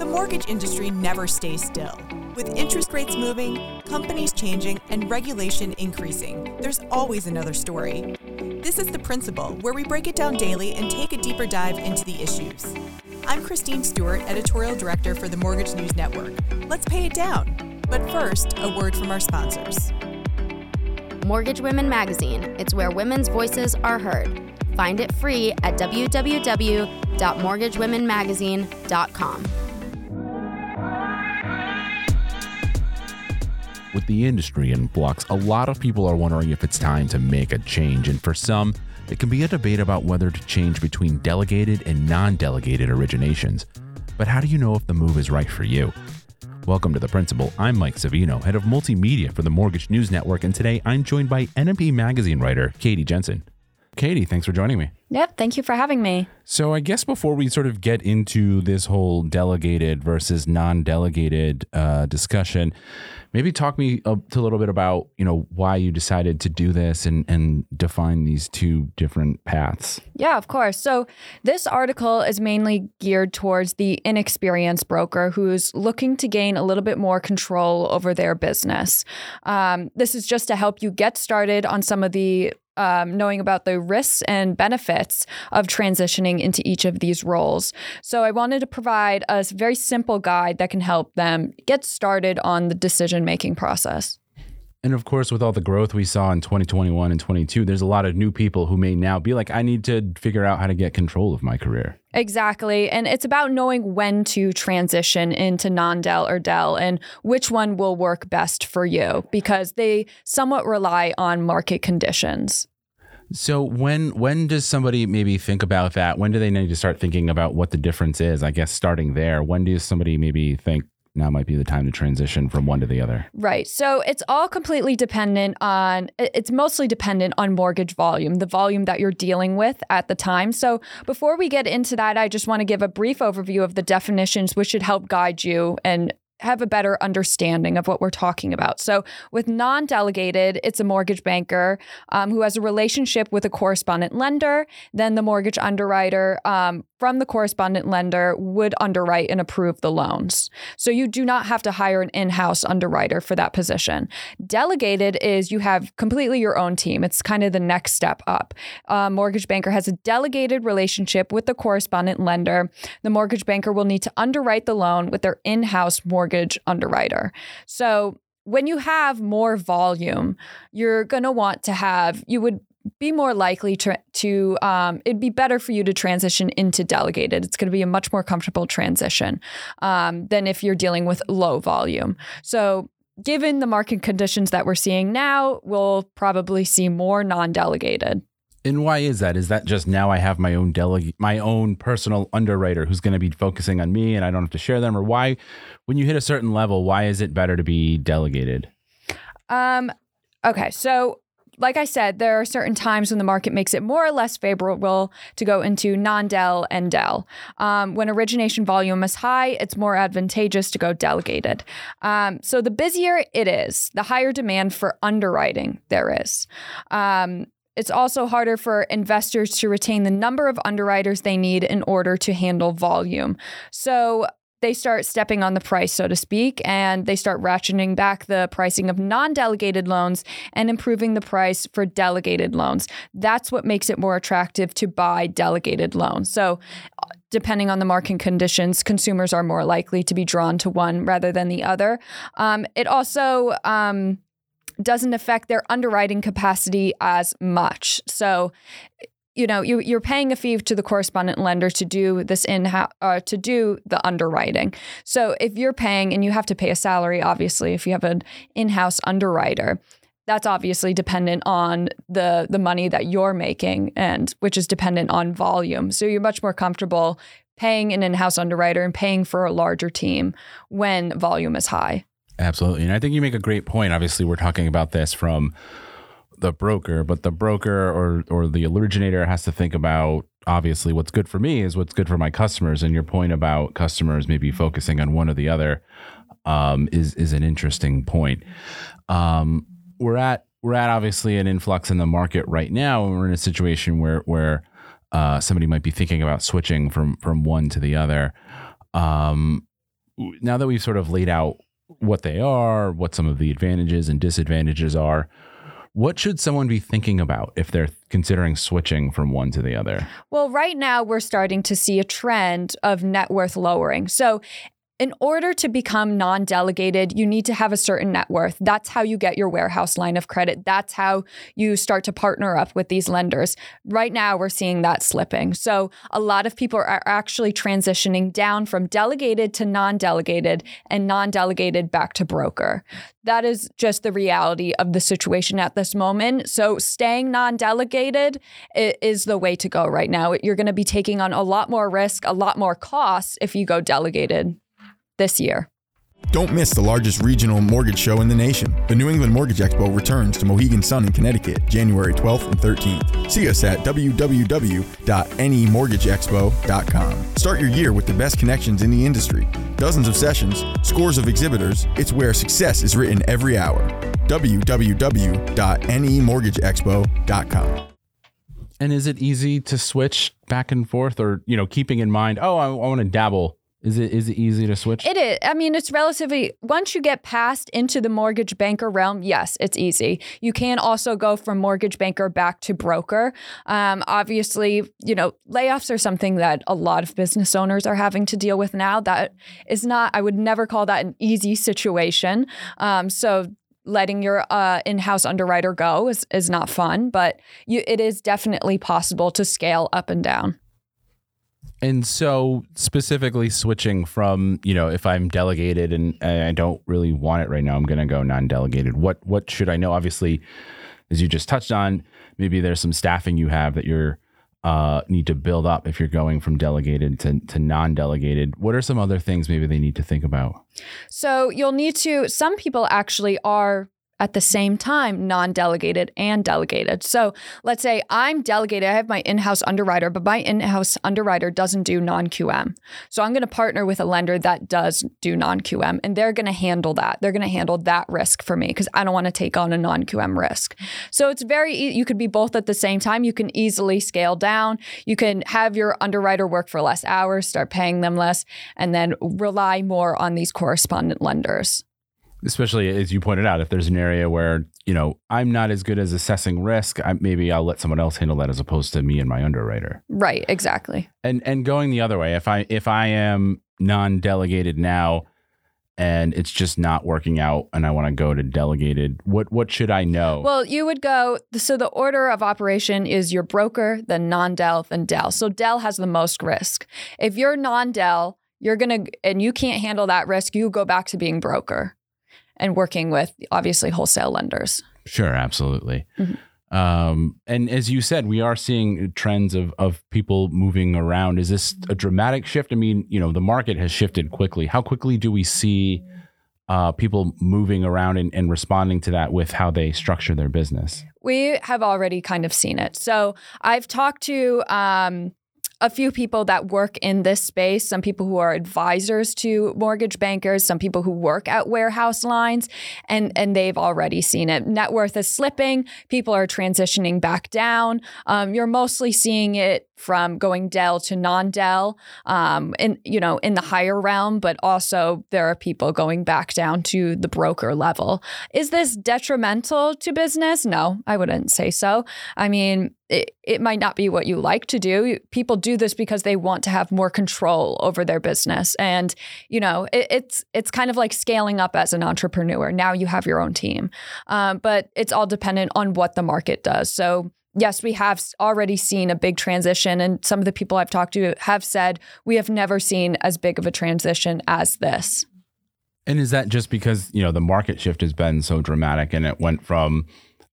The mortgage industry never stays still. With interest rates moving, companies changing, and regulation increasing, there's always another story. This is The Principal, where we break it down daily and take a deeper dive into the issues. I'm Christine Stewart, Editorial Director for the Mortgage News Network. Let's pay it down. But first, a word from our sponsors. Mortgage Women Magazine. It's where women's voices are heard. Find it free at www.mortgagewomenmagazine.com. With the industry in flux, a lot of people are wondering if it's time to make a change, and for some, it can be a debate about whether to change between delegated and non delegated originations. But how do you know if the move is right for you? Welcome to The Principal. I'm Mike Savino, head of multimedia for the Mortgage News Network, and today I'm joined by NMP Magazine writer Katie Jensen. Katie, thanks for joining me. Yep, thank you for having me. So, I guess before we sort of get into this whole delegated versus non delegated uh, discussion, maybe talk me a, a little bit about you know why you decided to do this and and define these two different paths yeah of course so this article is mainly geared towards the inexperienced broker who's looking to gain a little bit more control over their business um, this is just to help you get started on some of the um, knowing about the risks and benefits of transitioning into each of these roles. So, I wanted to provide a very simple guide that can help them get started on the decision making process. And of course, with all the growth we saw in 2021 and 22, there's a lot of new people who may now be like, I need to figure out how to get control of my career. Exactly. And it's about knowing when to transition into non Del or Del and which one will work best for you because they somewhat rely on market conditions. So when when does somebody maybe think about that? When do they need to start thinking about what the difference is? I guess starting there. When does somebody maybe think now might be the time to transition from one to the other? Right. So it's all completely dependent on it's mostly dependent on mortgage volume, the volume that you're dealing with at the time. So before we get into that, I just want to give a brief overview of the definitions which should help guide you and have a better understanding of what we're talking about. So, with non delegated, it's a mortgage banker um, who has a relationship with a correspondent lender. Then the mortgage underwriter um, from the correspondent lender would underwrite and approve the loans. So, you do not have to hire an in house underwriter for that position. Delegated is you have completely your own team, it's kind of the next step up. A mortgage banker has a delegated relationship with the correspondent lender. The mortgage banker will need to underwrite the loan with their in house mortgage underwriter. So when you have more volume, you're going to want to have, you would be more likely to, to um, it'd be better for you to transition into delegated. It's going to be a much more comfortable transition um, than if you're dealing with low volume. So, given the market conditions that we're seeing now, we'll probably see more non delegated. And why is that? Is that just now I have my own delegate, my own personal underwriter who's going to be focusing on me and I don't have to share them? Or why, when you hit a certain level, why is it better to be delegated? Um, okay. So, like I said, there are certain times when the market makes it more or less favorable to go into non del and del. Um, when origination volume is high, it's more advantageous to go delegated. Um, so, the busier it is, the higher demand for underwriting there is. Um, it's also harder for investors to retain the number of underwriters they need in order to handle volume. So they start stepping on the price, so to speak, and they start ratcheting back the pricing of non delegated loans and improving the price for delegated loans. That's what makes it more attractive to buy delegated loans. So, depending on the market conditions, consumers are more likely to be drawn to one rather than the other. Um, it also, um, doesn't affect their underwriting capacity as much. So, you know, you, you're paying a fee to the correspondent lender to do this in uh, to do the underwriting. So if you're paying and you have to pay a salary, obviously, if you have an in-house underwriter, that's obviously dependent on the the money that you're making and which is dependent on volume. So you're much more comfortable paying an in-house underwriter and paying for a larger team when volume is high. Absolutely. And I think you make a great point. Obviously, we're talking about this from the broker, but the broker or or the originator has to think about obviously what's good for me is what's good for my customers. And your point about customers maybe focusing on one or the other um, is is an interesting point. Um, we're at we're at obviously an influx in the market right now, and we're in a situation where where uh, somebody might be thinking about switching from from one to the other. Um, now that we've sort of laid out what they are, what some of the advantages and disadvantages are, what should someone be thinking about if they're considering switching from one to the other? Well, right now we're starting to see a trend of net worth lowering. So in order to become non delegated, you need to have a certain net worth. That's how you get your warehouse line of credit. That's how you start to partner up with these lenders. Right now, we're seeing that slipping. So, a lot of people are actually transitioning down from delegated to non delegated and non delegated back to broker. That is just the reality of the situation at this moment. So, staying non delegated is the way to go right now. You're going to be taking on a lot more risk, a lot more costs if you go delegated this year. Don't miss the largest regional mortgage show in the nation. The New England Mortgage Expo returns to Mohegan Sun in Connecticut, January 12th and 13th. See us at www.nemortgageexpo.com. Start your year with the best connections in the industry. Dozens of sessions, scores of exhibitors. It's where success is written every hour. www.nemortgageexpo.com. And is it easy to switch back and forth or, you know, keeping in mind, oh, I, I want to dabble is it is it easy to switch? It is. I mean, it's relatively once you get past into the mortgage banker realm, yes, it's easy. You can also go from mortgage banker back to broker. Um, obviously, you know, layoffs are something that a lot of business owners are having to deal with now. That is not. I would never call that an easy situation. Um, so letting your uh, in-house underwriter go is, is not fun, but you, it is definitely possible to scale up and down. And so, specifically switching from, you know, if I'm delegated and I don't really want it right now, I'm going to go non-delegated. What what should I know? Obviously, as you just touched on, maybe there's some staffing you have that you're uh, need to build up if you're going from delegated to, to non-delegated. What are some other things maybe they need to think about? So you'll need to. Some people actually are at the same time non delegated and delegated. So let's say I'm delegated, I have my in house underwriter, but my in house underwriter doesn't do non QM. So I'm going to partner with a lender that does do non QM and they're going to handle that. They're going to handle that risk for me because I don't want to take on a non QM risk. So it's very, you could be both at the same time. You can easily scale down. You can have your underwriter work for less hours, start paying them less, and then rely more on these correspondent lenders especially as you pointed out, if there's an area where you know I'm not as good as assessing risk, I, maybe I'll let someone else handle that as opposed to me and my underwriter. Right. Exactly. And and going the other way, if I if I am non-delegated now, and it's just not working out, and I want to go to delegated, what what should I know? Well, you would go. So the order of operation is your broker, then non-del, then del. So del has the most risk. If you're non-del, you're gonna and you can't handle that risk. You go back to being broker and working with obviously wholesale lenders. Sure, absolutely. Mm-hmm. Um, and as you said, we are seeing trends of of people moving around. Is this a dramatic shift? I mean, you know, the market has shifted quickly. How quickly do we see uh, people moving around and, and responding to that with how they structure their business? We have already kind of seen it. So I've talked to um, a few people that work in this space, some people who are advisors to mortgage bankers, some people who work at warehouse lines, and, and they've already seen it. Net worth is slipping, people are transitioning back down. Um, you're mostly seeing it from going Del to non-Del, um, in you know in the higher realm, but also there are people going back down to the broker level. Is this detrimental to business? No, I wouldn't say so. I mean, it, it might not be what you like to do. People do this because they want to have more control over their business, and you know it, it's it's kind of like scaling up as an entrepreneur. Now you have your own team, um, but it's all dependent on what the market does. So yes, we have already seen a big transition. And some of the people I've talked to have said we have never seen as big of a transition as this. And is that just because, you know, the market shift has been so dramatic and it went from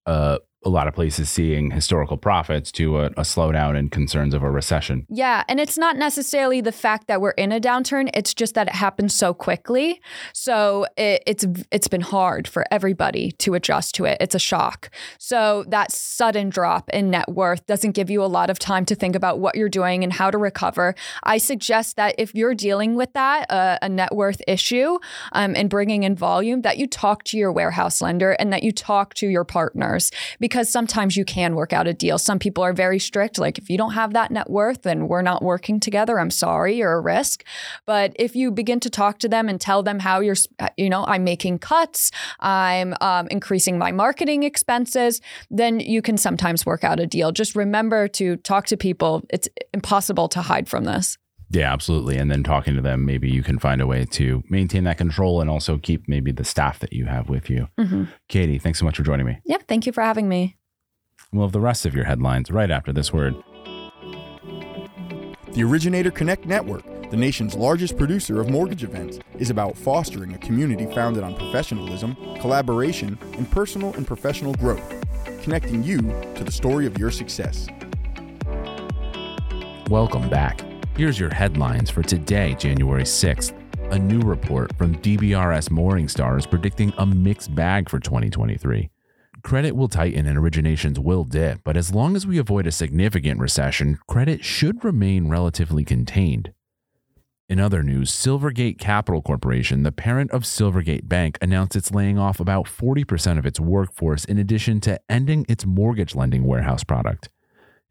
uh, a lot of places seeing historical profits to a, a, slowdown and concerns of a recession. Yeah, and it's not necessarily the fact that we're in a downturn; it's just that it happened so quickly. So it, it's it's been hard for everybody to adjust to it. It's a shock. So that sudden drop in net worth doesn't give you a lot of time to think about what you're doing and how to recover. I suggest that if you're dealing with that uh, a net worth issue um, and bringing in volume, that you talk to your warehouse lender and that you talk to your partners. Because because sometimes you can work out a deal. Some people are very strict, like if you don't have that net worth, then we're not working together. I'm sorry, you're a risk. But if you begin to talk to them and tell them how you're, you know, I'm making cuts, I'm um, increasing my marketing expenses, then you can sometimes work out a deal. Just remember to talk to people. It's impossible to hide from this. Yeah, absolutely. And then talking to them, maybe you can find a way to maintain that control and also keep maybe the staff that you have with you. Mm-hmm. Katie, thanks so much for joining me. Yep. Thank you for having me. We'll have the rest of your headlines right after this word. The Originator Connect Network, the nation's largest producer of mortgage events, is about fostering a community founded on professionalism, collaboration, and personal and professional growth, connecting you to the story of your success. Welcome back. Here's your headlines for today, January 6th. A new report from DBRS Morningstar is predicting a mixed bag for 2023. Credit will tighten and originations will dip, but as long as we avoid a significant recession, credit should remain relatively contained. In other news, Silvergate Capital Corporation, the parent of Silvergate Bank, announced it's laying off about 40% of its workforce in addition to ending its mortgage lending warehouse product.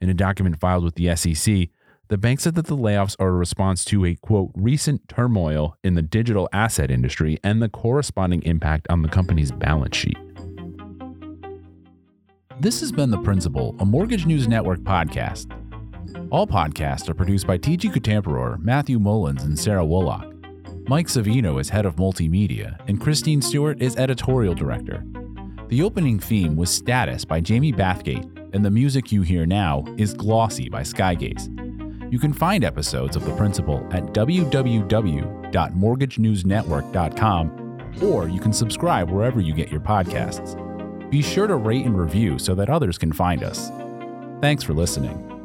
In a document filed with the SEC, the bank said that the layoffs are a response to a quote recent turmoil in the digital asset industry and the corresponding impact on the company's balance sheet. This has been The Principal, a Mortgage News Network podcast. All podcasts are produced by TG Kutamperor, Matthew Mullins, and Sarah Woloch. Mike Savino is head of multimedia, and Christine Stewart is editorial director. The opening theme was Status by Jamie Bathgate, and the music you hear now is Glossy by Skygaze. You can find episodes of The Principal at www.mortgagenewsnetwork.com, or you can subscribe wherever you get your podcasts. Be sure to rate and review so that others can find us. Thanks for listening.